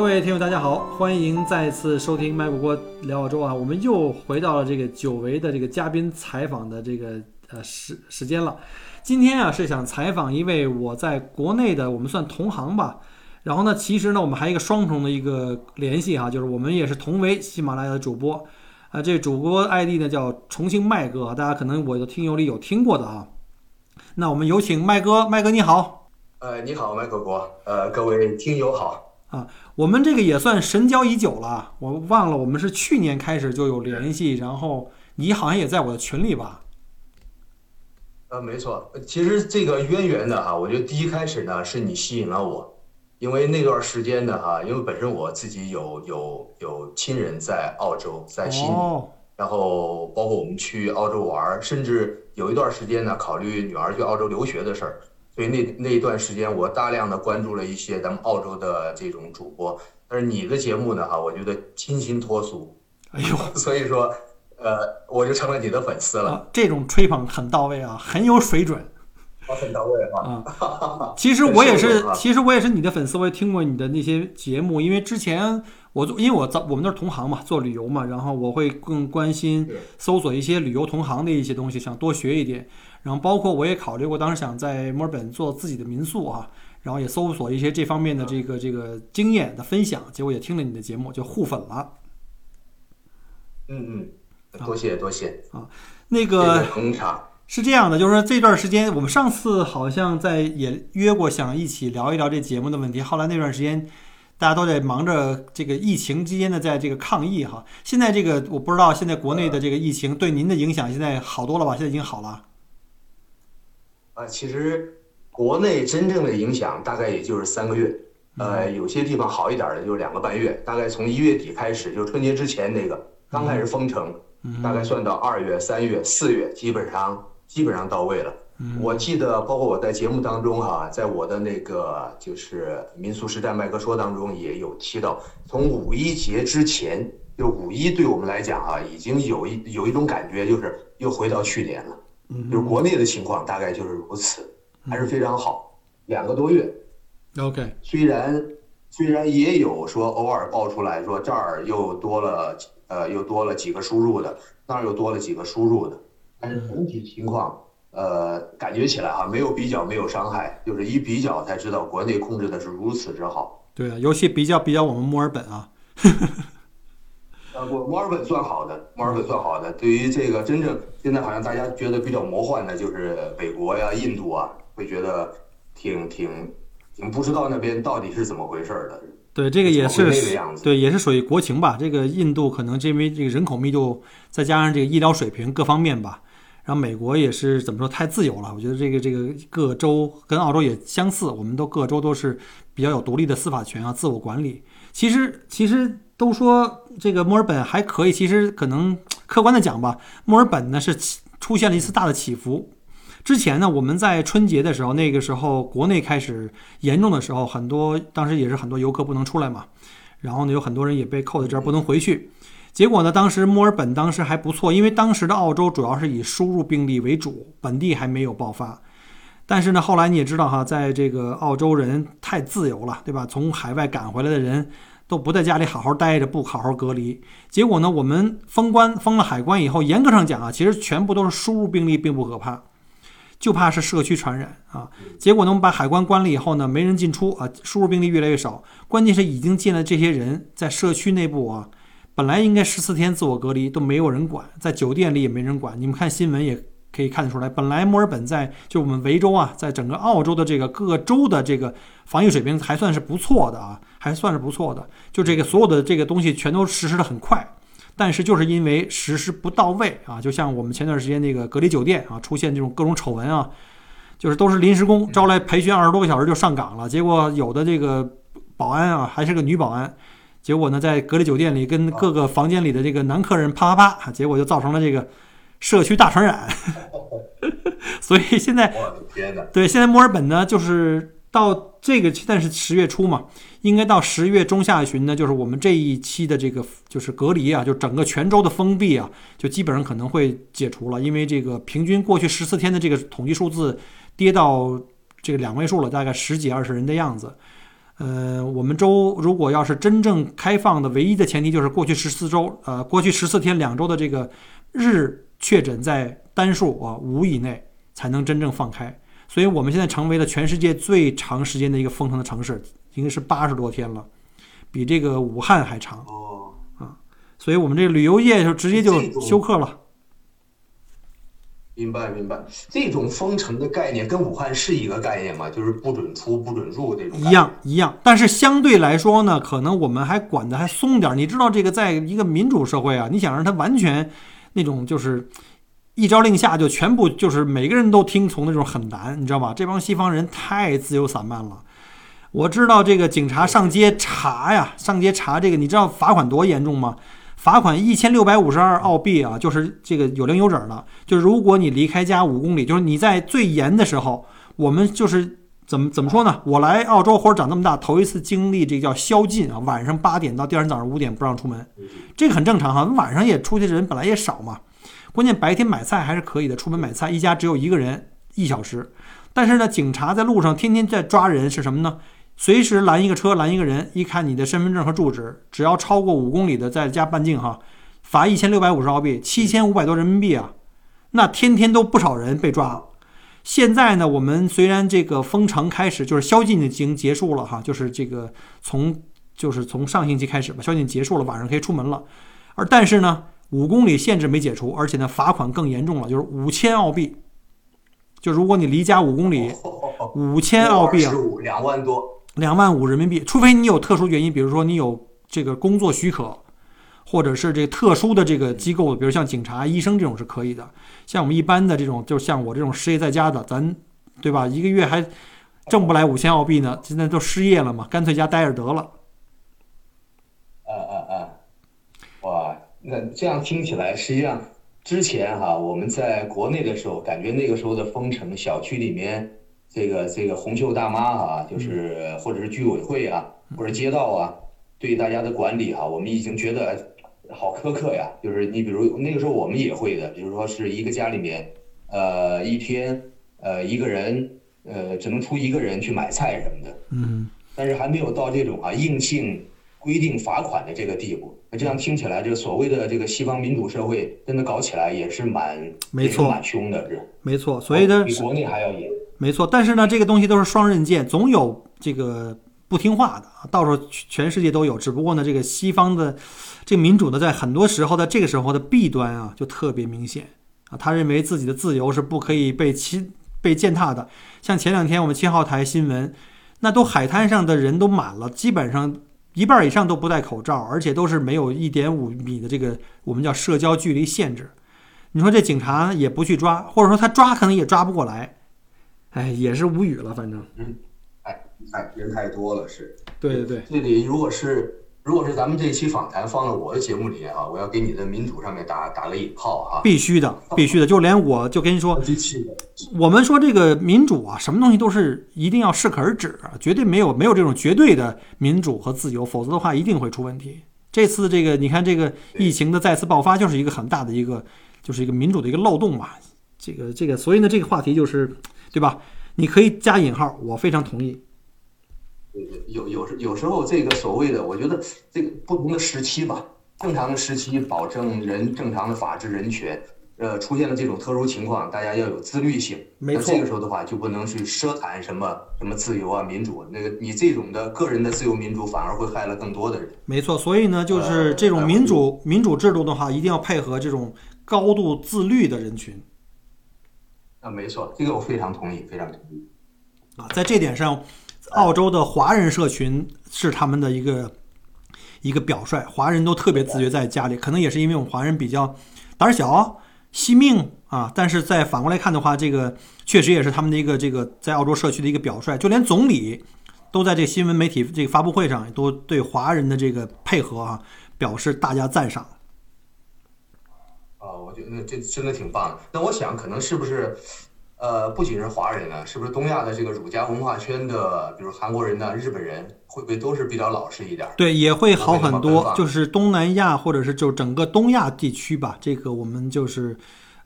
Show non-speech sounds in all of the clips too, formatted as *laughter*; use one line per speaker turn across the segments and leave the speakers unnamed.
各位听友，大家好，欢迎再次收听麦果锅聊澳洲啊！我们又回到了这个久违的这个嘉宾采访的这个呃时时间了。今天啊是想采访一位我在国内的我们算同行吧。然后呢，其实呢我们还有一个双重的一个联系哈，就是我们也是同为喜马拉雅的主播啊。这主播 ID 呢叫重庆麦哥，大家可能我的听友里有听过的啊。那我们有请麦哥，麦哥你好。
呃，你好，麦克国。呃，各位听友好。
啊，我们这个也算神交已久了。我忘了，我们是去年开始就有联系，然后你好像也在我的群里吧？
呃，没错。其实这个渊源呢，哈，我觉得第一开始呢是你吸引了我，因为那段时间呢，哈，因为本身我自己有有有亲人在澳洲，在悉尼，然后包括我们去澳洲玩，甚至有一段时间呢，考虑女儿去澳洲留学的事儿。所以那那一段时间，我大量的关注了一些咱们澳洲的这种主播，但是你的节目呢，哈，我觉得清新脱俗，
哎呦，
所以说，呃，我就成了你的粉丝了。
这种吹捧很到位啊，很有水准。
很到位啊！
其实我也是，其实我也是你的粉丝，我也听过你的那些节目。因为之前我做，因为我在我们那是同行嘛，做旅游嘛，然后我会更关心搜索一些旅游同行的一些东西，想多学一点。然后包括我也考虑过，当时想在墨尔本做自己的民宿啊，然后也搜索一些这方面的这个这个经验的分享。结果也听了你的节目，就互粉了。
嗯嗯，多谢多谢
啊，那个
捧场。
是这样的，就是说这段时间，我们上次好像在也约过，想一起聊一聊这节目的问题。后来那段时间，大家都在忙着这个疫情之间的在这个抗疫哈。现在这个我不知道，现在国内的这个疫情对您的影响现在好多了吧？现在已经好了。
啊，其实国内真正的影响大概也就是三个月，呃，有些地方好一点的就是两个半月。大概从一月底开始，就春节之前那个刚开始封城，大概算到二月、三月、四月，基本上。基本上到位了。我记得，包括我在节目当中哈，在我的那个就是民俗时代麦克说当中也有提到，从五一节之前，就五一对我们来讲啊，已经有一有一种感觉，就是又回到去年了。就是国内的情况大概就是如此，还是非常好。两个多月
，OK。
虽然虽然也有说偶尔爆出来说这儿又多了呃又多了几个输入的，那儿又多了几个输入的。但是总体情况，呃，感觉起来哈，没有比较，没有伤害，就是一比较才知道国内控制的是如此之好。
对啊，尤其比较比较我们墨尔本啊。*laughs*
呃，不，墨尔本算好的，墨尔本算好的。对于这个真正现在好像大家觉得比较魔幻的，就是美国呀、印度啊，会觉得挺挺挺不知道那边到底是怎么回事的。
对，这个也是对，也是属于国情吧。这个印度可能因为这个人口密度，再加上这个医疗水平各方面吧。然后美国也是怎么说太自由了？我觉得这个这个各州跟澳洲也相似，我们都各州都是比较有独立的司法权啊，自我管理。其实其实都说这个墨尔本还可以，其实可能客观的讲吧，墨尔本呢是出现了一次大的起伏。之前呢，我们在春节的时候，那个时候国内开始严重的时候，很多当时也是很多游客不能出来嘛，然后呢有很多人也被扣在这儿不能回去。结果呢？当时墨尔本当时还不错，因为当时的澳洲主要是以输入病例为主，本地还没有爆发。但是呢，后来你也知道哈，在这个澳洲人太自由了，对吧？从海外赶回来的人都不在家里好好待着，不好好隔离。结果呢，我们封关封了海关以后，严格上讲啊，其实全部都是输入病例，并不可怕，就怕是社区传染啊。结果呢，我们把海关关了以后呢，没人进出啊，输入病例越来越少。关键是已经进了这些人在社区内部啊。本来应该十四天自我隔离都没有人管，在酒店里也没人管。你们看新闻也可以看得出来，本来墨尔本在就我们维州啊，在整个澳洲的这个各个州的这个防疫水平还算是不错的啊，还算是不错的。就这个所有的这个东西全都实施的很快，但是就是因为实施不到位啊，就像我们前段时间那个隔离酒店啊，出现这种各种丑闻啊，就是都是临时工招来培训二十多个小时就上岗了，结果有的这个。保安啊，还是个女保安，结果呢，在隔离酒店里跟各个房间里的这个男客人啪啪啪，结果就造成了这个社区大传染。*laughs* 所以现在，对，现在墨尔本呢，就是到这个，现在是十月初嘛，应该到十月中下旬呢，就是我们这一期的这个就是隔离啊，就整个全州的封闭啊，就基本上可能会解除了，因为这个平均过去十四天的这个统计数字跌到这个两位数了，大概十几二十人的样子。呃，我们州如果要是真正开放的唯一的前提就是过去十四周，呃，过去十四天两周的这个日确诊在单数啊五以内。才能真正放开，所以我们现在成为了全世界最长时间的一个封城的城市，应该是八十多天了，比这个武汉还长
哦
啊！所以我们这个旅游业就直接就休克了。
明白明白，这种封城的概念跟武汉是一个概念吗？就是不准出、不准入这种。
一样一样，但是相对来说呢，可能我们还管的还松点。你知道这个，在一个民主社会啊，你想让它完全那种就是。一朝令下，就全部就是每个人都听从的那种很难，你知道吧？这帮西方人太自由散漫了。我知道这个警察上街查呀，上街查这个，你知道罚款多严重吗？罚款一千六百五十二澳币啊，就是这个有零有整的。就如果你离开家五公里，就是你在最严的时候，我们就是怎么怎么说呢？我来澳洲或者长这么大，头一次经历这叫宵禁啊，晚上八点到第二天早上五点不让出门，这个很正常哈。晚上也出去的人本来也少嘛。关键白天买菜还是可以的，出门买菜一家只有一个人一小时，但是呢，警察在路上天天在抓人是什么呢？随时拦一个车，拦一个人，一看你的身份证和住址，只要超过五公里的在家半径哈，罚一千六百五十澳币，七千五百多人民币啊，那天天都不少人被抓。现在呢，我们虽然这个封城开始，就是宵禁已经结束了哈，就是这个从就是从上星期开始吧，宵禁结束了，晚上可以出门了，而但是呢。五公里限制没解除，而且呢，罚款更严重了，就是五千澳币。就如果你离家五公里，五千澳币啊，
两万多，
两万五人民币。除非你有特殊原因，比如说你有这个工作许可，或者是这特殊的这个机构，比如像警察、医生这种是可以的。像我们一般的这种，就像我这种失业在家的，咱对吧？一个月还挣不来五千澳币呢，现在都失业了嘛，干脆家待着得了。
啊啊啊！哇！那这样听起来，实际上之前哈，我们在国内的时候，感觉那个时候的封城，小区里面这个这个红袖大妈啊，就是或者是居委会啊，或者街道啊，对大家的管理哈，我们已经觉得好苛刻呀。就是你比如那个时候我们也会的，比如说是一个家里面，呃，一天呃一个人呃只能出一个人去买菜什么的，
嗯，
但是还没有到这种啊硬性。规定罚款的这个地步，那这样听起来，这个所谓的这个西方民主社会，真的搞起来也是蛮
没错，
蛮凶的，是
没错。所以呢，
比国内还要严。
没错，但是呢，这个东西都是双刃剑，总有这个不听话的啊，到时候全世界都有。只不过呢，这个西方的这个民主呢，在很多时候，在这个时候的弊端啊，就特别明显啊。他认为自己的自由是不可以被侵、被践踏的。像前两天我们七号台新闻，那都海滩上的人都满了，基本上。一半以上都不戴口罩，而且都是没有一点五米的这个我们叫社交距离限制。你说这警察也不去抓，或者说他抓可能也抓不过来，哎，也是无语了。反正，
嗯，哎，哎，人太多了，是。
对对对，
这里如果是。如果是咱们这期访谈放到我的节目里面啊，我要给你的民主上面打打个引号啊！
必须的，必须的，就连我就跟你说，我们说这个民主啊，什么东西都是一定要适可而止，绝对没有没有这种绝对的民主和自由，否则的话一定会出问题。这次这个你看这个疫情的再次爆发，就是一个很大的一个，就是一个民主的一个漏洞嘛。这个这个，所以呢，这个话题就是，对吧？你可以加引号，我非常同意。
有有时有时候这个所谓的，我觉得这个不同的时期吧，正常的时期保证人正常的法治人权，呃，出现了这种特殊情况，大家要有自律性。
没错。
那这个时候的话，就不能去奢谈什么什么自由啊、民主。那个你这种的个人的自由民主，反而会害了更多的人。
没错。所以呢，就是这种民主民主制度的话，一定要配合这种高度自律的人群。
啊，没错，这个我非常同意，非常同意。
啊，在这点上。澳洲的华人社群是他们的一个一个表率，华人都特别自觉在家里，可能也是因为我们华人比较胆小、惜命啊。但是在反过来看的话，这个确实也是他们的一个这个在澳洲社区的一个表率。就连总理都在这新闻媒体这个发布会上都对华人的这个配合啊表示大家赞赏。
啊，我觉得这真的挺棒的。那我想可能是不是？呃，不仅是华人呢，是不是东亚的这个儒家文化圈的，比如韩国人呢、日本人，会不会都是比较老实一点？
对，也会好很多。就是东南亚或者是就整个东亚地区吧，这个我们就是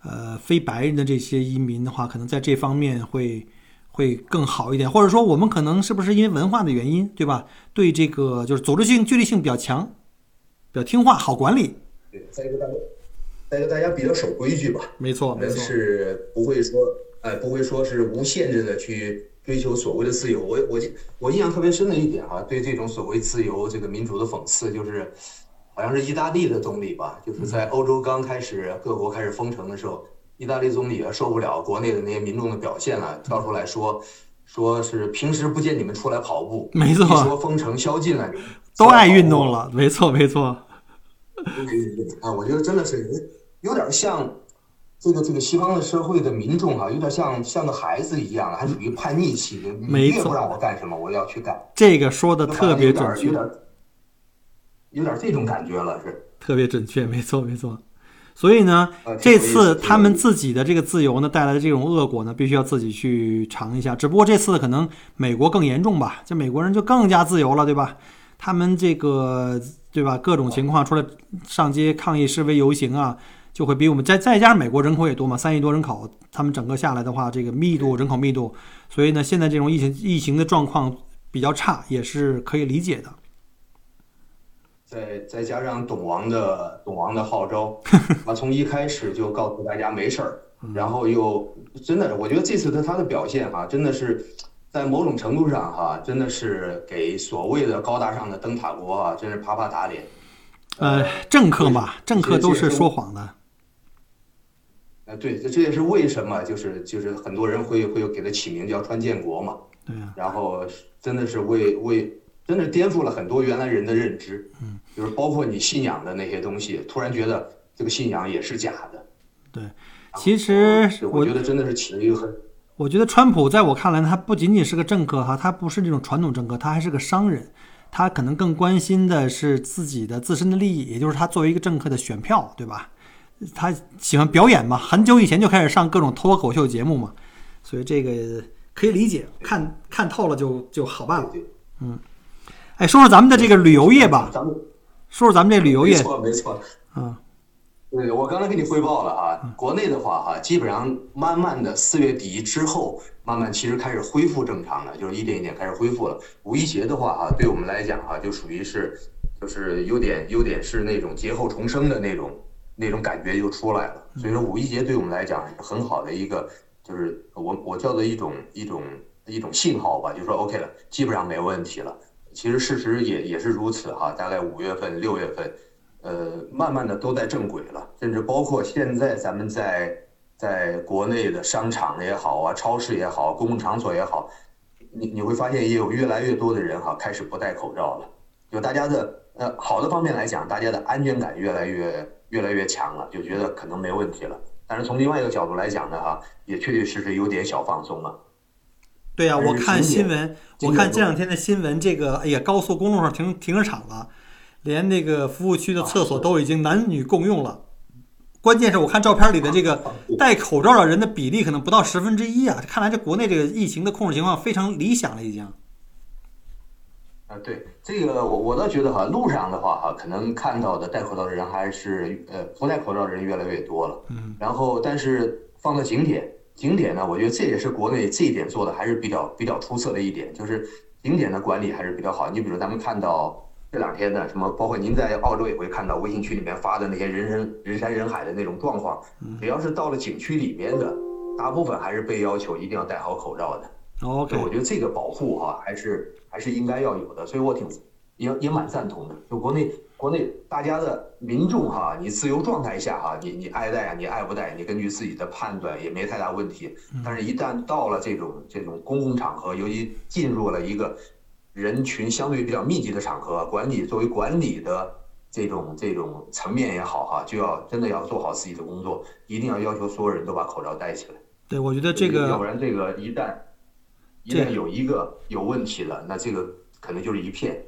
呃非白人的这些移民的话，可能在这方面会会更好一点。或者说，我们可能是不是因为文化的原因，对吧？对这个就是组织性、纪律性比较强，比较听话，好管理。
对，再一个大家，再一个大家比较守规矩吧。
没错，没错，
是不会说。哎，不会说是无限制的去追求所谓的自由。我我我印象特别深的一点哈，对这种所谓自由、这个民主的讽刺，就是好像是意大利的总理吧，就是在欧洲刚开始各国开始封城的时候，意大利总理啊受不了国内的那些民众的表现了，跳出来说，说是平时不见你们出来跑步，
没错，
说封城宵禁了，
都爱运动了，没错没错。
啊，我觉得真的是有点像。这个这个西方的社会的民众哈，有点像像个孩子一样，还属于叛逆期。
没错，
越不让我干什么，我要去干。
这个说的特别准确，
有点有点这种感觉了，是
特别准确，没错没错。所以呢，这次他们自己的这个自由呢带来的这种恶果呢，必须要自己去尝一下。只不过这次可能美国更严重吧，这美国人就更加自由了，对吧？他们这个对吧？各种情况出来上街抗议、示威、游行啊。就会比我们再再加上美国人口也多嘛，三亿多人口，他们整个下来的话，这个密度人口密度，所以呢，现在这种疫情疫情的状况比较差，也是可以理解的。
再再加上董王的董王的号召，*laughs* 啊，从一开始就告诉大家没事儿，然后又真的，我觉得这次的他的表现哈，真的是在某种程度上哈，真的是给所谓的高大上的灯塔国啊，真是啪啪打脸。
呃，政客嘛，政客都是说谎的。
呃，对，这这也是为什么，就是就是很多人会会给他起名叫川建国嘛。
对啊。
然后真的是为为，真的颠覆了很多原来人的认知。
嗯。
就是包括你信仰的那些东西，突然觉得这个信仰也是假的。
对，其实
我觉得真的是起了一个很。
我觉得川普在我看来，他不仅仅是个政客哈，他不是那种传统政客，他还是个商人。他可能更关心的是自己的自身的利益，也就是他作为一个政客的选票，对吧？他喜欢表演嘛，很久以前就开始上各种脱口秀节目嘛，所以这个可以理解，看看透了就就好办了。嗯，哎，说说咱们的这个旅游业吧，咱们说说咱们这旅游业，
没错没错，嗯，对，我刚才给你汇报了啊，国内的话哈，基本上慢慢的四月底之后，慢慢其实开始恢复正常了，就是一点一点开始恢复了。五一节的话哈，对我们来讲哈，就属于是就是有点有点是那种劫后重生的那种。那种感觉就出来了，所以说五一节对我们来讲很好的一个，就是我我叫做一种一种一种信号吧，就说 OK 了，基本上没问题了。其实事实也也是如此哈，大概五月份六月份，呃，慢慢的都在正轨了，甚至包括现在咱们在在国内的商场也好啊，超市也好，公共场所也好，你你会发现也有越来越多的人哈开始不戴口罩了，就大家的呃好的方面来讲，大家的安全感越来越。越来越强了，就觉得可能没问题了。但是从另外一个角度来讲呢，哈，也确确实实有点小放松了。
对呀，我看新闻，我看这两天的新闻，这个哎呀，高速公路上停停车场了，连那个服务区的厕所都已经男女共用了。关键是我看照片里的这个戴口罩的人的比例可能不到十分之一啊！看来这国内这个疫情的控制情况非常理想了，已经。
啊，对这个我我倒觉得哈，路上的话哈，可能看到的戴口罩的人还是呃不戴口罩的人越来越多了。
嗯。
然后，但是放到景点，景点呢，我觉得这也是国内这一点做的还是比较比较出色的一点，就是景点的管理还是比较好。你比如咱们看到这两天的什么，包括您在澳洲也会看到微信群里面发的那些人人人山人海的那种状况，只要是到了景区里面的，大部分还是被要求一定要戴好口罩的。
OK，
我觉得这个保护哈还是。还是应该要有的，所以我挺也也蛮赞同的。就国内国内大家的民众哈，你自由状态下哈，你你爱戴啊，你爱不戴，你根据自己的判断也没太大问题。但是，一旦到了这种这种公共场合，尤其进入了一个人群相对比较密集的场合，管理作为管理的这种这种层面也好哈，就要真的要做好自己的工作，一定要要求所有人都把口罩戴起来。
对，我觉得这个，
要不然这个一旦。一旦有一个有问题了，那这个可能就是一片。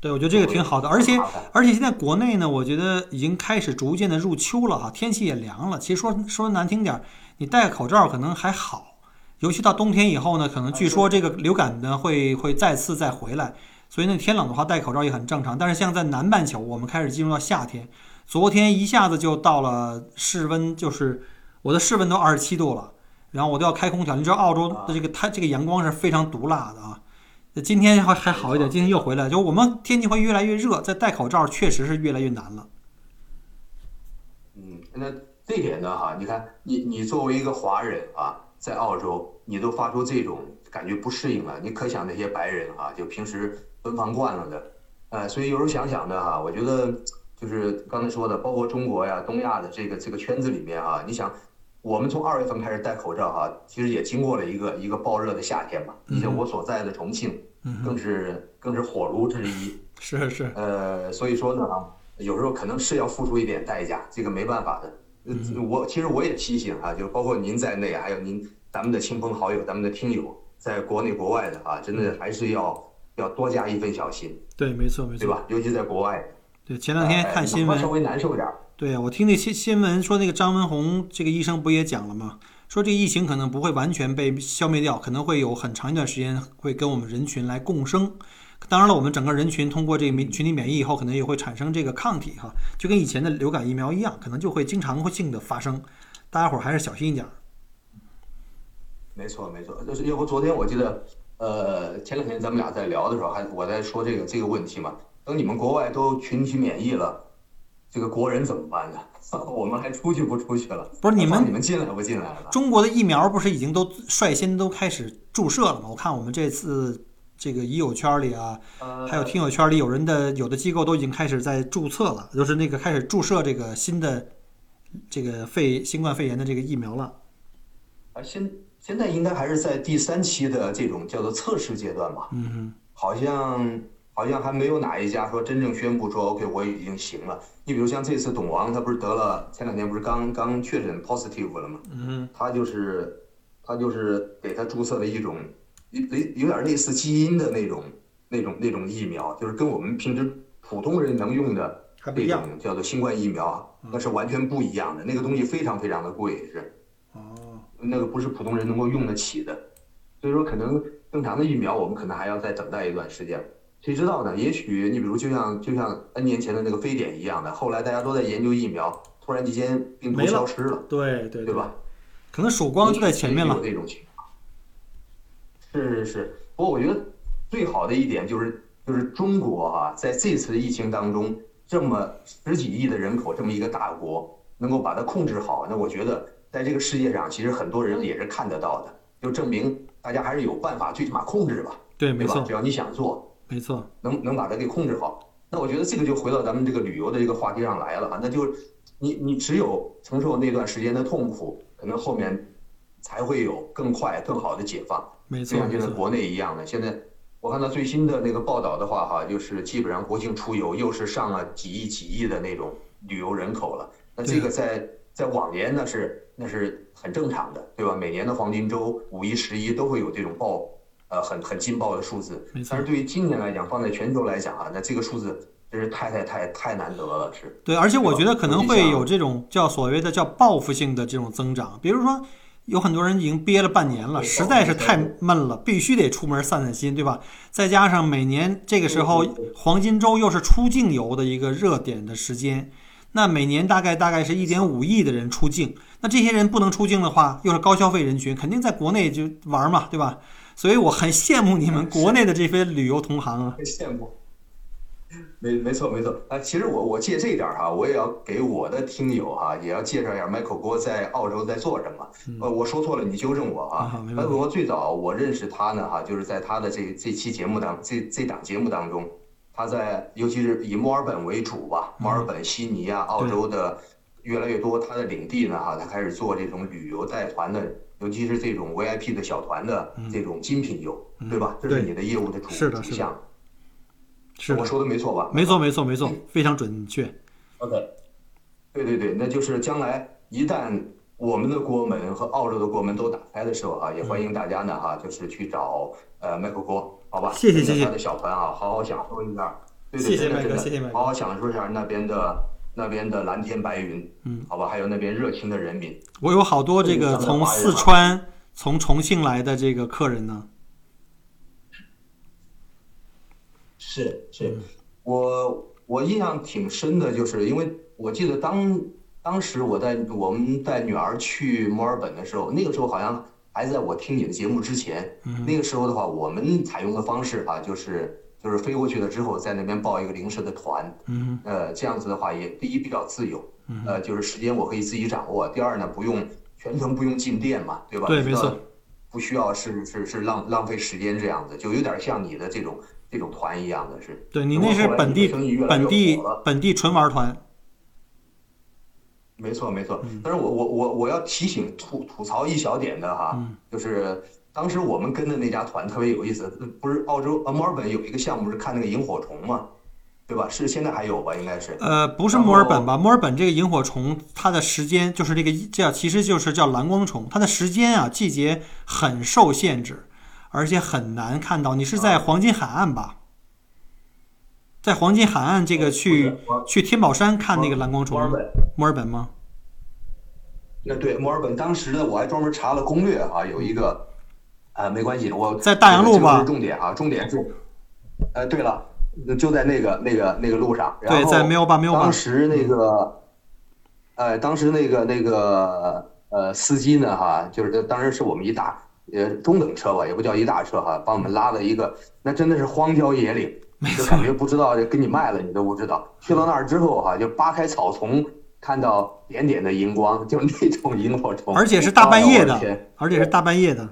对，我觉得这个挺好的，而且而且现在国内呢，我觉得已经开始逐渐的入秋了哈，天气也凉了。其实说说难听点儿，你戴个口罩可能还好，尤其到冬天以后呢，可能据说这个流感呢会会再次再回来，所以那天冷的话戴口罩也很正常。但是像在南半球，我们开始进入到夏天，昨天一下子就到了室温，就是我的室温都二十七度了，然后我都要开空调。你知道澳洲的这个它这个阳光是非常毒辣的啊。今天还还好一点，今天又回来，就我们天气会越来越热，再戴口罩确实是越来越难了。
嗯，那这点呢，哈，你看，你你作为一个华人啊，在澳洲，你都发出这种感觉不适应了，你可想那些白人啊，就平时奔放惯了的，呃，所以有时候想想的哈，我觉得就是刚才说的，包括中国呀、东亚的这个这个圈子里面啊，你想。我们从二月份开始戴口罩哈，其实也经过了一个一个暴热的夏天嘛。你像我所在的重庆，更是更是火炉之一。
是是。
呃，所以说呢，有时候可能是要付出一点代价，这个没办法的。我其实我也提醒啊，就包括您在内，还有您咱们的亲朋好友、咱们的听友，在国内国外的啊，真的还是要要多加一份小心。
对，没错没错，
对吧？尤其在国外。
对，前两天看新闻
稍微难受点儿。
对呀，我听那新新闻说，那个张文宏这个医生不也讲了吗？说这个疫情可能不会完全被消灭掉，可能会有很长一段时间会跟我们人群来共生。当然了，我们整个人群通过这个群体免疫以后，可能也会产生这个抗体哈，就跟以前的流感疫苗一样，可能就会经常性的发生。大家伙儿还是小心一点。
没错，没错，就是要不昨天我记得，呃，前两天咱们俩在聊的时候，还我在说这个这个问题嘛。等你们国外都群体免疫了。这个国人怎么办呢？*laughs* 我们还出去不出去了？
不是你们，
你们进来不进来了？
中国的疫苗不是已经都率先都开始注射了吗？我看我们这次这个已友圈里啊，还有听友圈里有人的有的机构都已经开始在注册了，就是那个开始注射这个新的这个肺新冠肺炎的这个疫苗了。
啊，现现在应该还是在第三期的这种叫做测试阶段吧？
嗯，
好像。好像还没有哪一家说真正宣布说 OK 我已经行了。你比如像这次董王，他不是得了前两天不是刚刚确诊 positive 了吗？
嗯，
他就是他就是给他注射了一种类有点类似基因的那种那种那种疫苗，就是跟我们平时普通人能用的那种叫做新冠疫苗，那是完全不一样的。那个东西非常非常的贵，是
哦，
那个不是普通人能够用得起的。所以说，可能正常的疫苗我们可能还要再等待一段时间。谁知道呢？也许你比如就像就像 N 年前的那个非典一样的，后来大家都在研究疫苗，突然之间病毒消失了，
对对
对吧？
可能曙光就在前面了。
有这种情况。是是是，不过我觉得最好的一点就是就是中国啊，在这次疫情当中，这么十几亿的人口这么一个大国，能够把它控制好，那我觉得在这个世界上，其实很多人也是看得到的，就证明大家还是有办法最起码控制吧，
对，没错，
只要你想做。
没错，
能能把它给控制好，那我觉得这个就回到咱们这个旅游的这个话题上来了啊，那就你你只有承受那段时间的痛苦，可能后面才会有更快更好的解放。
没错，
就像现在国内一样的，现在我看到最新的那个报道的话哈，就是基本上国庆出游又是上了几亿几亿的那种旅游人口了。那这个在在往年那是那是很正常的，对吧？每年的黄金周、五一、十一都会有这种报。呃，很很劲爆的数字，但是对于今年来讲，放在全球来讲啊，那这个数字真是太太太太难得了，是。
对，而且我觉得可能会有这种叫所谓的叫报复性的这种增长，比如说有很多人已经憋了半年了，实在是太闷了，必须得出门散散心，对吧？再加上每年这个时候黄金周又是出境游的一个热点的时间，那每年大概大概是一点五亿的人出境，那这些人不能出境的话，又是高消费人群，肯定在国内就玩嘛，对吧？所以我很羡慕你们国内的这些旅游同行啊！*laughs*
羡慕，没没错没错啊！其实我我借这一点儿哈，我也要给我的听友哈，也要介绍一下 Michael 郭在澳洲在做什么。呃，我说错了，你纠正我啊！Michael 郭最早我认识他呢哈，就是在他的这这期节目当这这档节目当中，他在尤其是以墨尔本为主吧，墨尔本、悉尼啊，澳洲的越来越多他的领地呢哈，他开始做这种旅游带团的。尤其是这种 VIP 的小团的这种精品游，对吧？这是你的业务的主主项。
是
我说的没错吧？
没错，没错，没错，非常准确。
OK，对对对，那就是将来一旦我们的国门和澳洲的国门都打开的时候啊，也欢迎大家呢哈，就是去找呃麦克郭，好吧？
谢谢谢谢。
他的小团啊，好好享受一下。
谢谢麦克，谢谢麦克。
好好享受一下那边的那边的蓝天白云，
嗯，
好吧？还有那边热情的人民。
我有好多这个从四川、从重庆来的这个客人呢。
是是，我我印象挺深的，就是因为我记得当当时我带我们带女儿去墨尔本的时候，那个时候好像还在我听你的节目之前。那个时候的话，我们采用的方式啊，就是就是飞过去了之后，在那边报一个临时的团。
嗯。
呃，这样子的话，也第一比较自由，呃，就是时间我可以自己掌握。第二呢，不用全程不用进店嘛，对吧？
对，没错。
不需要是是是浪浪费时间这样子，就有点像你的这种。这种团一样的是，
对你那是本地本地本地纯玩团，
没错没错。但是我我我我要提醒吐吐槽一小点的哈，就是当时我们跟的那家团特别有意思，不是澳洲呃墨尔本有一个项目是看那个萤火虫嘛，对吧？是现在还有吧？应该是
呃不是墨尔本吧？墨尔本这个萤火虫它的时间就是这个叫其实就是叫蓝光虫，它的时间啊季节很受限制。而且很难看到，你是在黄金海岸吧？在黄金海岸这个去去天宝山看那个蓝光虫，墨尔本吗？
那对，墨尔本当时呢，我还专门查了攻略啊，有一个，呃，没关系，我
在大洋路吧？
重点啊，重点是，呃，对了，就在那个那个那个路上。
对，在喵吧喵吧。
当时那个，呃，当时那个那个呃司机呢，哈，就是当时是我们一大。呃，中等车吧，也不叫一大车哈，帮我们拉了一个，那真的是荒郊野岭，*laughs* 就感觉不知道给你卖了你都不知道。去到那儿之后哈，就扒开草丛，看到点点的荧光，就那种萤火虫，
而且是大半夜的，而且是大半夜的，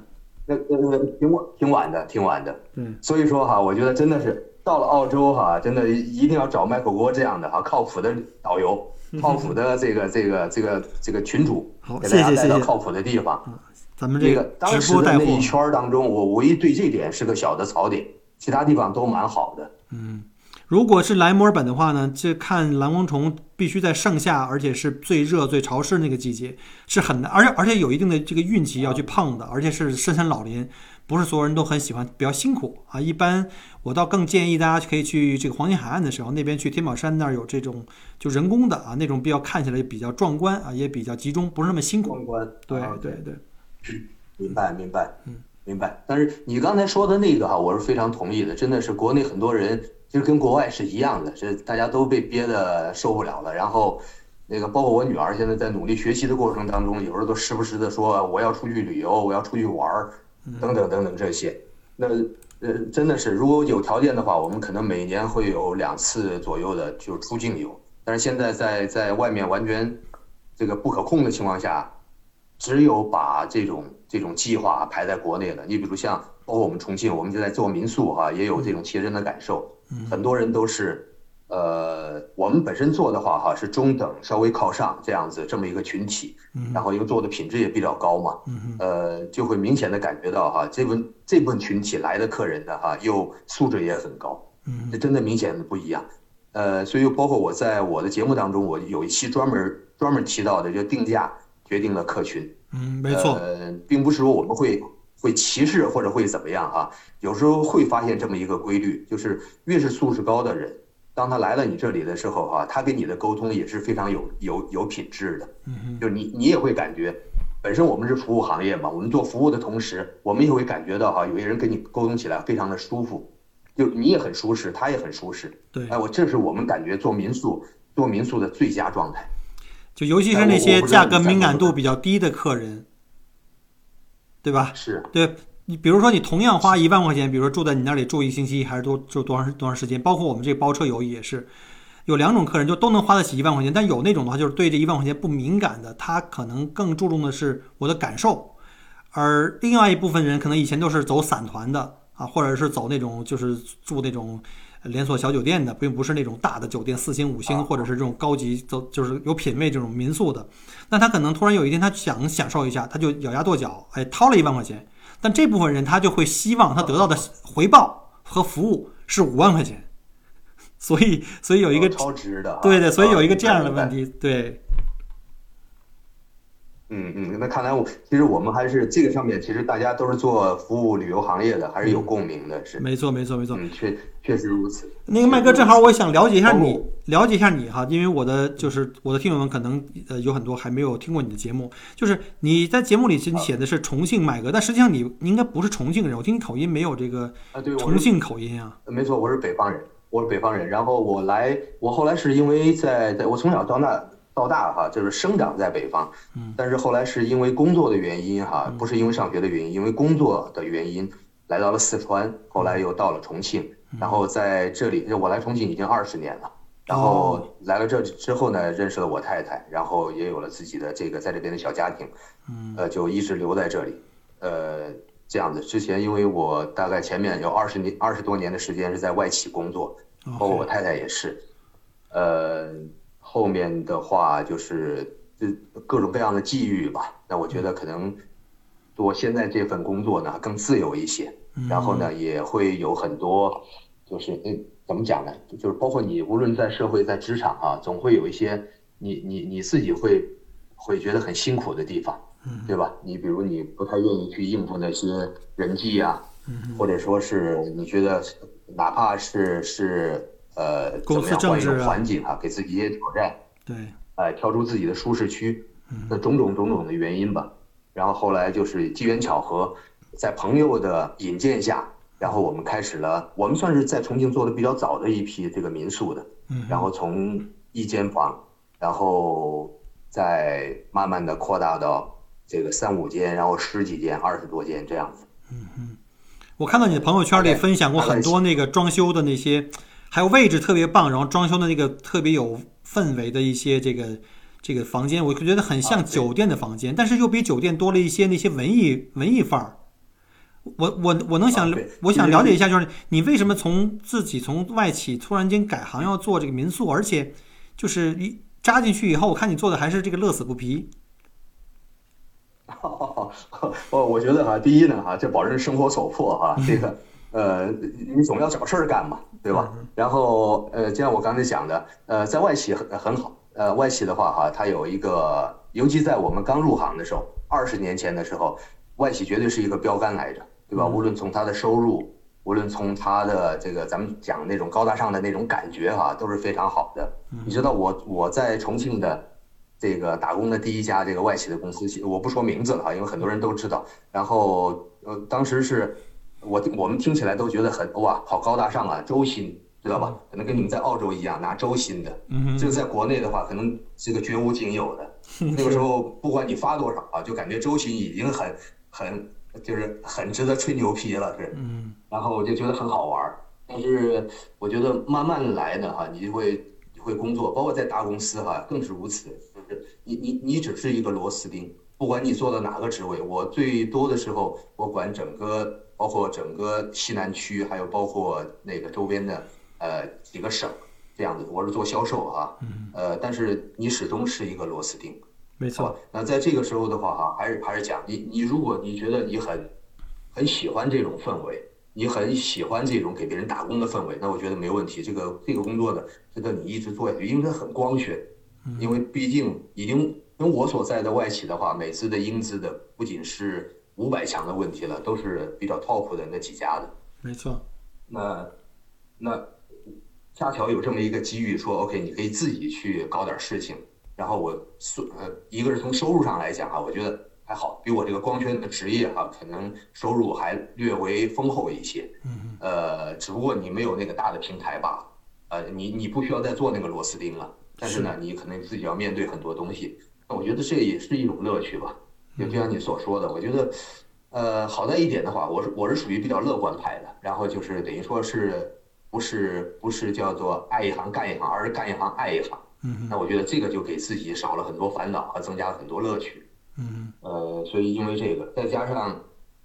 那呃挺晚挺晚的，挺晚的。
嗯，
所以说哈，我觉得真的是到了澳洲哈，真的一定要找麦克锅这样的哈，靠谱的导游，靠谱的这个这个这个这个群主，给大家带到靠谱的地方。
咱们这
个当时的那一圈当中，我唯一对这点是个小的槽点，其他地方都蛮好的。
嗯，如果是来墨尔本的话呢，这看蓝光虫必须在盛夏，而且是最热最潮湿那个季节，是很难，而且而且有一定的这个运气要去碰的，而且是深山老林，不是所有人都很喜欢，比较辛苦啊。一般我倒更建议大家可以去这个黄金海岸的时候，那边去天宝山那儿有这种就人工的啊，那种比较看起来比较壮观啊，也比较集中，不是那么辛苦。
壮观，
对对对。
明白，明白，嗯，明白。但是你刚才说的那个哈，我是非常同意的。真的是国内很多人，其实跟国外是一样的，是大家都被憋得受不了了。然后，那个包括我女儿现在在努力学习的过程当中，有时候都时不时的说我要出去旅游，我要出去玩儿，等等等等这些。那呃，真的是如果有条件的话，我们可能每年会有两次左右的就出境游。但是现在在在外面完全这个不可控的情况下。只有把这种这种计划排在国内了。你比如像包括我们重庆，我们就在做民宿哈，也有这种切身的感受。很多人都是，呃，我们本身做的话哈是中等稍微靠上这样子这么一个群体，然后因为做的品质也比较高嘛，呃，就会明显的感觉到哈，这部这部分群体来的客人呢哈又素质也很高，这真的明显的不一样。呃，所以包括我在我的节目当中，我有一期专门专门提到的就定价。决定了客群，
嗯，没错，
呃，并不是说我们会会歧视或者会怎么样哈，有时候会发现这么一个规律，就是越是素质高的人，当他来了你这里的时候哈，他跟你的沟通也是非常有有有品质的，
嗯
就你你也会感觉，本身我们是服务行业嘛，我们做服务的同时，我们也会感觉到哈，有些人跟你沟通起来非常的舒服，就你也很舒适，他也很舒适，
对，
哎，我这是我们感觉做民宿做民宿的最佳状态。
就尤其是那些价格敏感度比较低的客人，对吧？
是
对你，比如说你同样花一万块钱，比如说住在你那里住一星期，还是多住多长多长时间？包括我们这包车游也是，有两种客人就都能花得起一万块钱，但有那种的话就是对这一万块钱不敏感的，他可能更注重的是我的感受，而另外一部分人可能以前都是走散团的啊，或者是走那种就是住那种。连锁小酒店的，并不是那种大的酒店，四星、五星，或者是这种高级，都就是有品位这种民宿的。那他可能突然有一天，他想享受一下，他就咬牙跺脚，哎，掏了一万块钱。但这部分人他就会希望他得到的回报和服务是五万块钱。*laughs* 所以，所以有一个
超值的，
对对，所以有一个这样的问题，对。
嗯嗯，那看来我其实我们还是这个上面，其实大家都是做服务旅游行业的，还是有共鸣的，是。
没错没错没错，
嗯，确确实如此。
那个麦哥，正好我想了解一下你，了解一下你哈，因为我的就是我的听友们可能呃有很多还没有听过你的节目，就是你在节目里你写的是重庆麦哥，但实际上你应该不是重庆人，我听你口音没有这个重庆口音啊，
没错，我是北方人，我是北方人，然后我来，我后来是因为在在我从小到大。到大哈，就是生长在北方，嗯，但是后来是因为工作的原因哈，不是因为上学的原因，因为工作的原因来到了四川，后来又到了重庆，然后在这里，我来重庆已经二十年了，然后来了这之后呢，认识了我太太，然后也有了自己的这个在这边的小家庭，嗯，呃，就一直留在这里，呃，这样子。之前因为我大概前面有二十年二十多年的时间是在外企工作，包括我太太也是，呃。后面的话就是这各种各样的际遇吧。那我觉得可能我现在这份工作呢更自由一些，然后呢也会有很多，就是嗯怎么讲呢？就是包括你无论在社会在职场啊，总会有一些你你你自己会会觉得很辛苦的地方，对吧？你比如你不太愿意去应付那些人际啊，或者说是你觉得哪怕是是。呃，怎么样换一种环境啊？给自己一些挑战，
对，
哎，跳出自己的舒适区，那种种种种的原因吧。然后后来就是机缘巧合，在朋友的引荐下，然后我们开始了，我们算是在重庆做的比较早的一批这个民宿的。嗯，然后从一间房，然后再慢慢的扩大到这个三五间，然后十几间、二十多间这样子。
嗯嗯，我看到你的朋友圈里分享过很多那个装修的那些。还有位置特别棒，然后装修的那个特别有氛围的一些这个这个房间，我觉得很像酒店的房间，但是又比酒店多了一些那些文艺文艺范儿。我我我能想我想了解一下，就是你为什么从自己从外企突然间改行要做这个民宿，而且就是一扎进去以后，我看你做的还是这个乐此不疲。*laughs*
我我觉得哈，第一呢哈，就保证生活所迫哈，这个。呃，你总要找事儿干嘛，对吧？然后，呃，就像我刚才讲的，呃，在外企很很好。呃，外企的话，哈，它有一个，尤其在我们刚入行的时候，二十年前的时候，外企绝对是一个标杆来着，对吧？无论从它的收入，无论从它的这个咱们讲那种高大上的那种感觉，哈，都是非常好的。你知道我我在重庆的这个打工的第一家这个外企的公司，我不说名字了哈，因为很多人都知道。然后，呃，当时是。我我们听起来都觉得很哇，好高大上啊，周薪知道吧？可能跟你们在澳洲一样拿周薪的。嗯这个在国内的话，可能这个绝无仅有的。*laughs* 那个时候，不管你发多少啊，就感觉周薪已经很很就是很值得吹牛皮了，是。嗯。然后我就觉得很好玩，但是我觉得慢慢来的哈，你就会会工作，包括在大公司哈，更是如此。就是你你你只是一个螺丝钉，不管你做到哪个职位，我最多的时候我管整个。包括整个西南区，还有包括那个周边的呃几个省，这样子，我是做销售啊，呃，但是你始终是一个螺丝钉，
没错。
那在这个时候的话哈，还是还是讲你你如果你觉得你很很喜欢这种氛围，你很喜欢这种给别人打工的氛围，那我觉得没问题。这个这个工作呢值得你一直做下去，因为它很光鲜，因为毕竟已经跟我所在的外企的话，每次的英资的不仅是。五百强的问题了，都是比较 top 的那几家的，
没错。
那那恰巧有这么一个机遇，说 OK，你可以自己去搞点事情。然后我收呃，一个是从收入上来讲啊，我觉得还好，比我这个光圈的职业哈，可能收入还略微丰厚一些。嗯呃，只不过你没有那个大的平台吧？呃，你你不需要再做那个螺丝钉了。但是呢，你可能自己要面对很多东西。那我觉得这也是一种乐趣吧。就就像你所说的，我觉得，呃，好在一点的话，我是我是属于比较乐观派的，然后就是等于说是不是不是叫做爱一行干一行，而是干一行爱一行。嗯那我觉得这个就给自己少了很多烦恼和增加了很多乐趣。嗯呃，所以因为这个，再加上，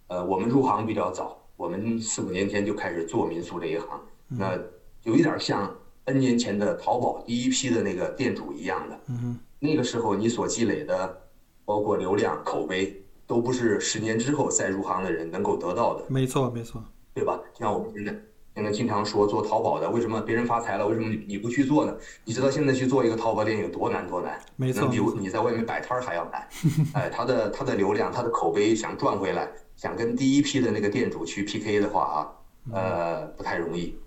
呃，我们入行比较早，我们四五年前就开始做民宿这一行，那有一点像 N 年前的淘宝第一批的那个店主一样的。嗯那个时候你所积累的。包括流量、口碑，都不是十年之后再入行的人能够得到的。
没错，没错，
对吧？像我们现在，现在经常说做淘宝的，为什么别人发财了，为什么你你不去做呢？你知道现在去做一个淘宝店有多难多难？
没错，
比你在外面摆摊儿还要难。*laughs* 哎，他的他的流量，他的口碑想赚回来，想跟第一批的那个店主去 PK 的话啊，呃，不太容易。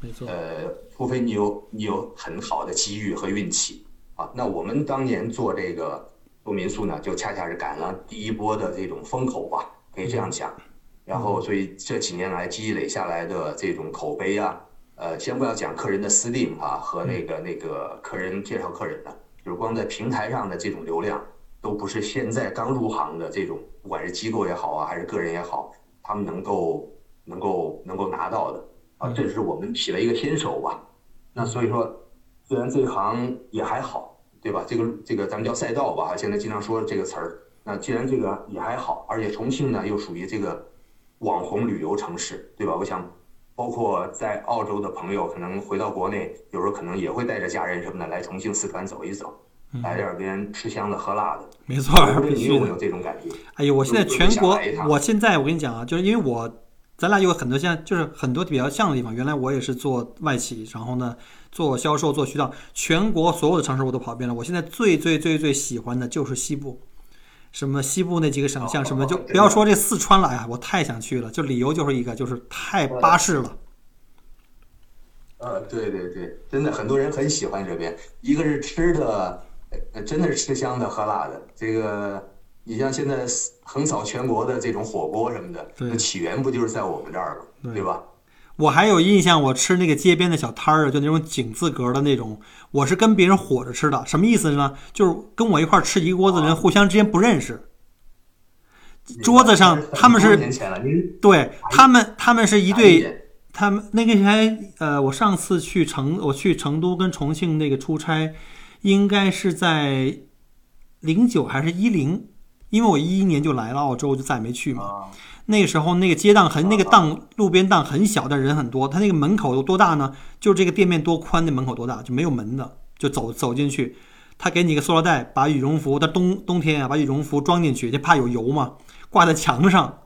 没错。
呃，除非你有你有很好的机遇和运气啊。那我们当年做这个做民宿呢，就恰恰是赶了第一波的这种风口吧，可以这样讲。然后，所以这几年来积累下来的这种口碑啊，呃，先不要讲客人的私定啊和那个那个客人介绍客人的，就是光在平台上的这种流量，都不是现在刚入行的这种，不管是机构也好啊，还是个人也好，他们能够能够能够拿到的。啊，这是我们起了一个先手吧。那所以说，虽然这行也还好，对吧？这个这个咱们叫赛道吧，现在经常说这个词儿。那既然这个也还好，而且重庆呢又属于这个。网红旅游城市，对吧？我想，包括在澳洲的朋友，可能回到国内，有时候可能也会带着家人什么的来重庆、四川走一走，来这边吃香的喝辣的。
没错，
必须有这种感觉。
哎呦，我现在全国，我现在我跟你讲啊，就是因为我，咱俩有很多像，就是很多比较像的地方。原来我也是做外企，然后呢做销售、做渠道，全国所有的城市我都跑遍了。我现在最最最最喜欢的就是西部。什么西部那几个省，像什么就不要说这四川了呀，我太想去了。就理由就是一个，就是太巴适了。
呃，对对对，真的很多人很喜欢这边。一个是吃的，真的是吃香的喝辣的。这个你像现在横扫全国的这种火锅什么的，那起源不就是在我们这儿吗？对吧？
我还有印象，我吃那个街边的小摊儿，就那种井字格的那种，我是跟别人伙着吃的。什么意思呢？就是跟我一块吃一锅子的人，互相之间不认识。桌子上他们是对他们，他们是一对，他们那个还呃，我上次去成，我去成都跟重庆那个出差，应该是在零九还是一零？因为我一一年就来了澳洲，就再也没去嘛。那个时候，那个街档很，那个档路边档很小，但人很多。他那个门口有多大呢？就这个店面多宽，那门口多大？就没有门的，就走走进去。他给你个塑料袋，把羽绒服，他冬冬天啊，把羽绒服装进去，就怕有油嘛，挂在墙上。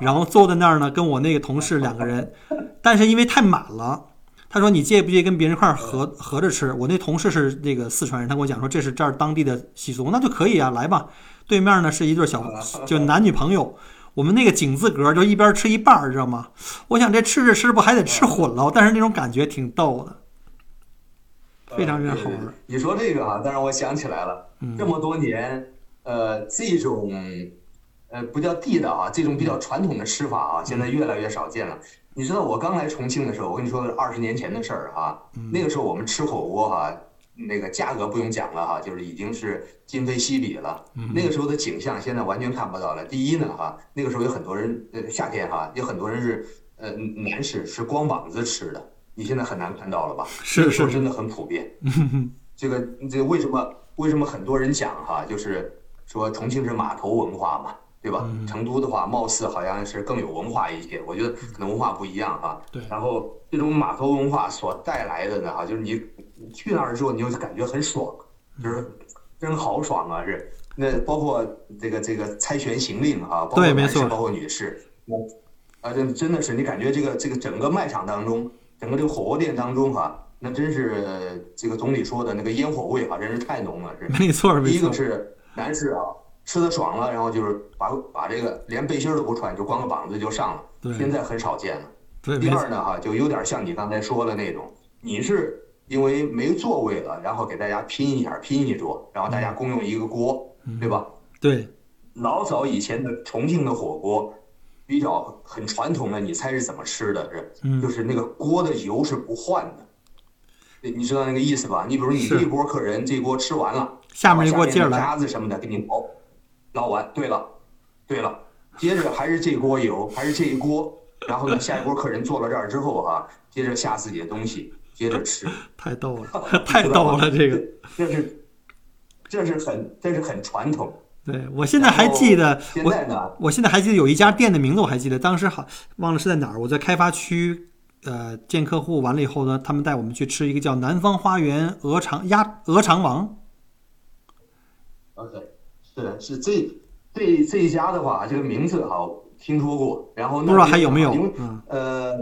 然后坐在那儿呢，跟我那个同事两个人。*laughs* 但是因为太满了，他说你介不介意跟别人一块合合着吃？我那同事是那个四川人，他跟我讲说这是这儿当地的习俗，那就可以啊，来吧。对面呢是一对小，就男女朋友。我们那个井字格就一边吃一半儿，知道吗？我想这吃着吃不还得吃混了，但是那种感觉挺逗的，非常非常好玩。
你说这个啊，但是我想起来了，这么多年，呃，这种呃不叫地道啊，这种比较传统的吃法啊，现在越来越少见了。你知道我刚来重庆的时候，我跟你说二十年前的事儿哈，那个时候我们吃火锅哈。那个价格不用讲了哈，就是已经是今非昔比了。那个时候的景象现在完全看不到了。第一呢哈，那个时候有很多人，呃夏天哈，有很多人是呃男士是光膀子吃的，你现在很难看到了吧？
是
是，真的很普遍。*laughs* 这个这为什么为什么很多人讲哈，就是说重庆是码头文化嘛。对吧？成都的话，貌似好像是更有文化一些。我觉得可能文化不一样哈。
对。
然后这种码头文化所带来的呢，哈，就是你去那儿之后，你就感觉很爽，就是真豪爽啊！是那包括这个这个猜拳行令啊，包括男士，包括女士，啊，这真的是你感觉这个这个整个卖场当中，整个这个火锅店当中哈，那真是这个总理说的那个烟火味哈，真是太浓了，是。
没错，没错。
第一个是男士啊。吃的爽了，然后就是把把这个连背心都不穿，就光个膀子就上了。现在很少见了。第二呢，哈，就有点像你刚才说的那种，你是因为没座位了，然后给大家拼一下，拼一桌，然后大家共用一个锅，对吧？
对。
老早以前的重庆的火锅，比较很传统的，你猜是怎么吃的？是，就是那个锅的油是不换的。你你知道那个意思吧？你比如你这一波客人，这锅吃完了，
下面一锅接着来，
夹子什么的给你熬。捞完，对了，对了，接着还是这锅油，还是这一锅，然后呢，下一波客人坐到这儿之后哈，接着下自己的东西，接着吃，*laughs* *laughs*
太逗了，太逗了，这个，
这是，这是很，这是很传统。
对我现在还记得，
现在呢，
我现在还记得有一家店的名字，我还记得，当时好忘了是在哪儿，我在开发区，呃，见客户完了以后呢，他们带我们去吃一个叫南方花园鹅肠鸭鹅肠王。
OK。是是这这这一家的话，这个名字哈听说过，然后不
知道还有没有？
因为呃，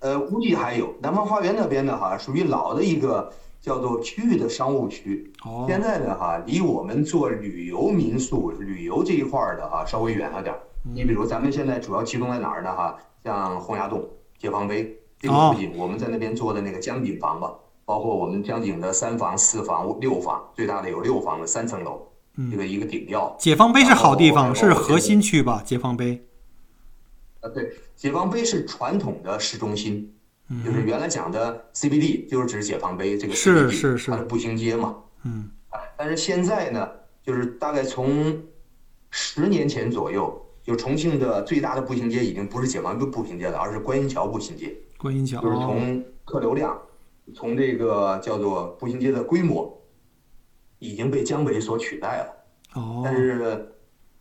呃，估计还有南方花园那边的，哈，属于老的一个叫做区域的商务区。
哦，
现在呢，哈，离我们做旅游民宿、旅游这一块儿的哈，稍微远了点儿。你比如咱们现在主要集中在哪儿呢？哈，像洪崖洞、解放碑这个附近，我们在那边做的那个江景房吧，包括我们江景的三房、四房、六房，最大的有六房的三层楼，这个一个顶吊。
解放碑是好地方，是核心区吧？解放碑。
啊，对，解放碑是传统的市中心，就是原来讲的 CBD，就是指解放碑这个
CBD，
它的步行街嘛。
嗯，
但是现在呢，就是大概从十年前左右，就重庆的最大的步行街已经不是解放碑步行街了，而是观音桥步行街。
观音桥
就是从客流量，从这个叫做步行街的规模，已经被江北所取代了。
哦，
但是，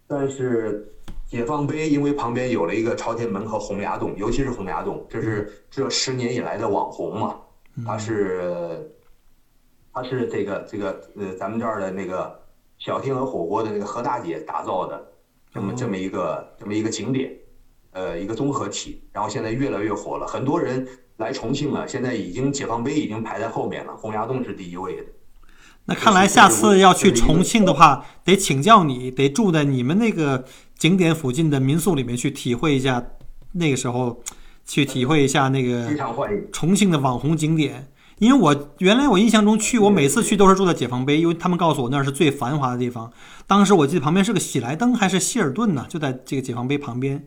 但是。解放碑因为旁边有了一个朝天门和洪崖洞，尤其是洪崖洞，这是这十年以来的网红嘛。它是，它是这个这个呃，咱们这儿的那个小天鹅火锅的那个何大姐打造的，这么这么一个这么一个景点，呃，一个综合体。然后现在越来越火了，很多人来重庆了，现在已经解放碑已经排在后面了，洪崖洞是第一位的。
那看来下次要去重庆的话，得请教你，得住在你们那个。景点附近的民宿里面去体会一下，那个时候去体会一下那个重庆的网红景点。因为我原来我印象中去，我每次去都是住在解放碑，因为他们告诉我那是最繁华的地方。当时我记得旁边是个喜来登还是希尔顿呢？就在这个解放碑旁边。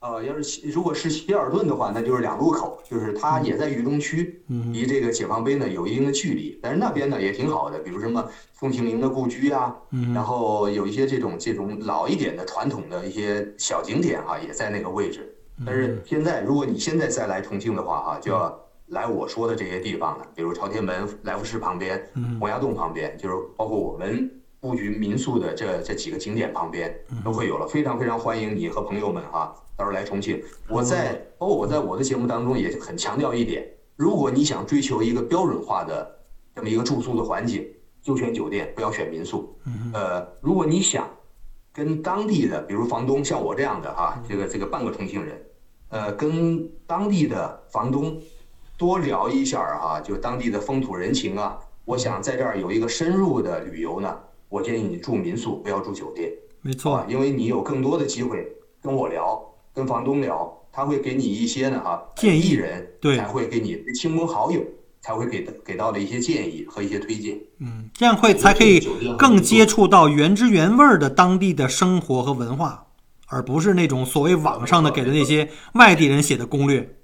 呃，要是如果是希尔顿的话，那就是两路口，就是它也在渝中区，离这个解放碑呢有一定的距离。但是那边呢也挺好的，比如什么宋庆龄的故居啊，然后有一些这种这种老一点的传统的一些小景点哈，也在那个位置。但是现在如果你现在再来重庆的话哈，就要来我说的这些地方了，比如朝天门、来福士旁边、洪崖洞旁边，就是包括我们布局民宿的这这几个景点旁边都会有了，非常非常欢迎你和朋友们哈。到时候来重庆，我在包括我在我的节目当中也很强调一点：如果你想追求一个标准化的这么一个住宿的环境，就选酒店，不要选民宿。呃，如果你想跟当地的，比如房东，像我这样的哈，这个这个半个重庆人，呃，跟当地的房东多聊一下哈，就当地的风土人情啊，我想在这儿有一个深入的旅游呢，我建议你住民宿，不要住酒店。
没错，
因为你有更多的机会跟我聊。跟房东聊，他会给你一些呢哈
建议
人，
对，
才会给你亲朋好友才会给给到的一些建议和一些推荐。
嗯，这样会才可以更接触到原汁原味的当地的生活和文化，而不是那种所谓网上的给的那些外地人写的攻略。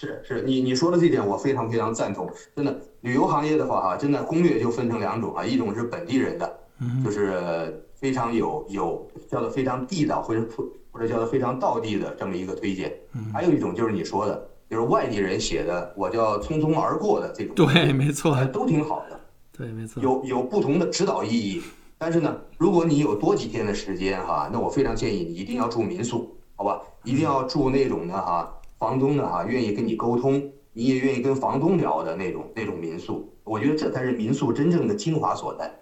是是，你你说的这点我非常非常赞同。真的，旅游行业的话哈，真的攻略就分成两种啊，一种是本地人的，就是。非常有有叫做非常地道或者或者叫做非常道地的这么一个推荐，还有一种就是你说的，就是外地人写的，我叫匆匆而过的这种，
对，没错，
都挺好的，
对，没错，
有有不同的指导意义。但是呢，如果你有多几天的时间哈，那我非常建议你一定要住民宿，好吧？一定要住那种的哈，房东呢哈愿意跟你沟通，你也愿意跟房东聊的那种那种民宿。我觉得这才是民宿真正的精华所在。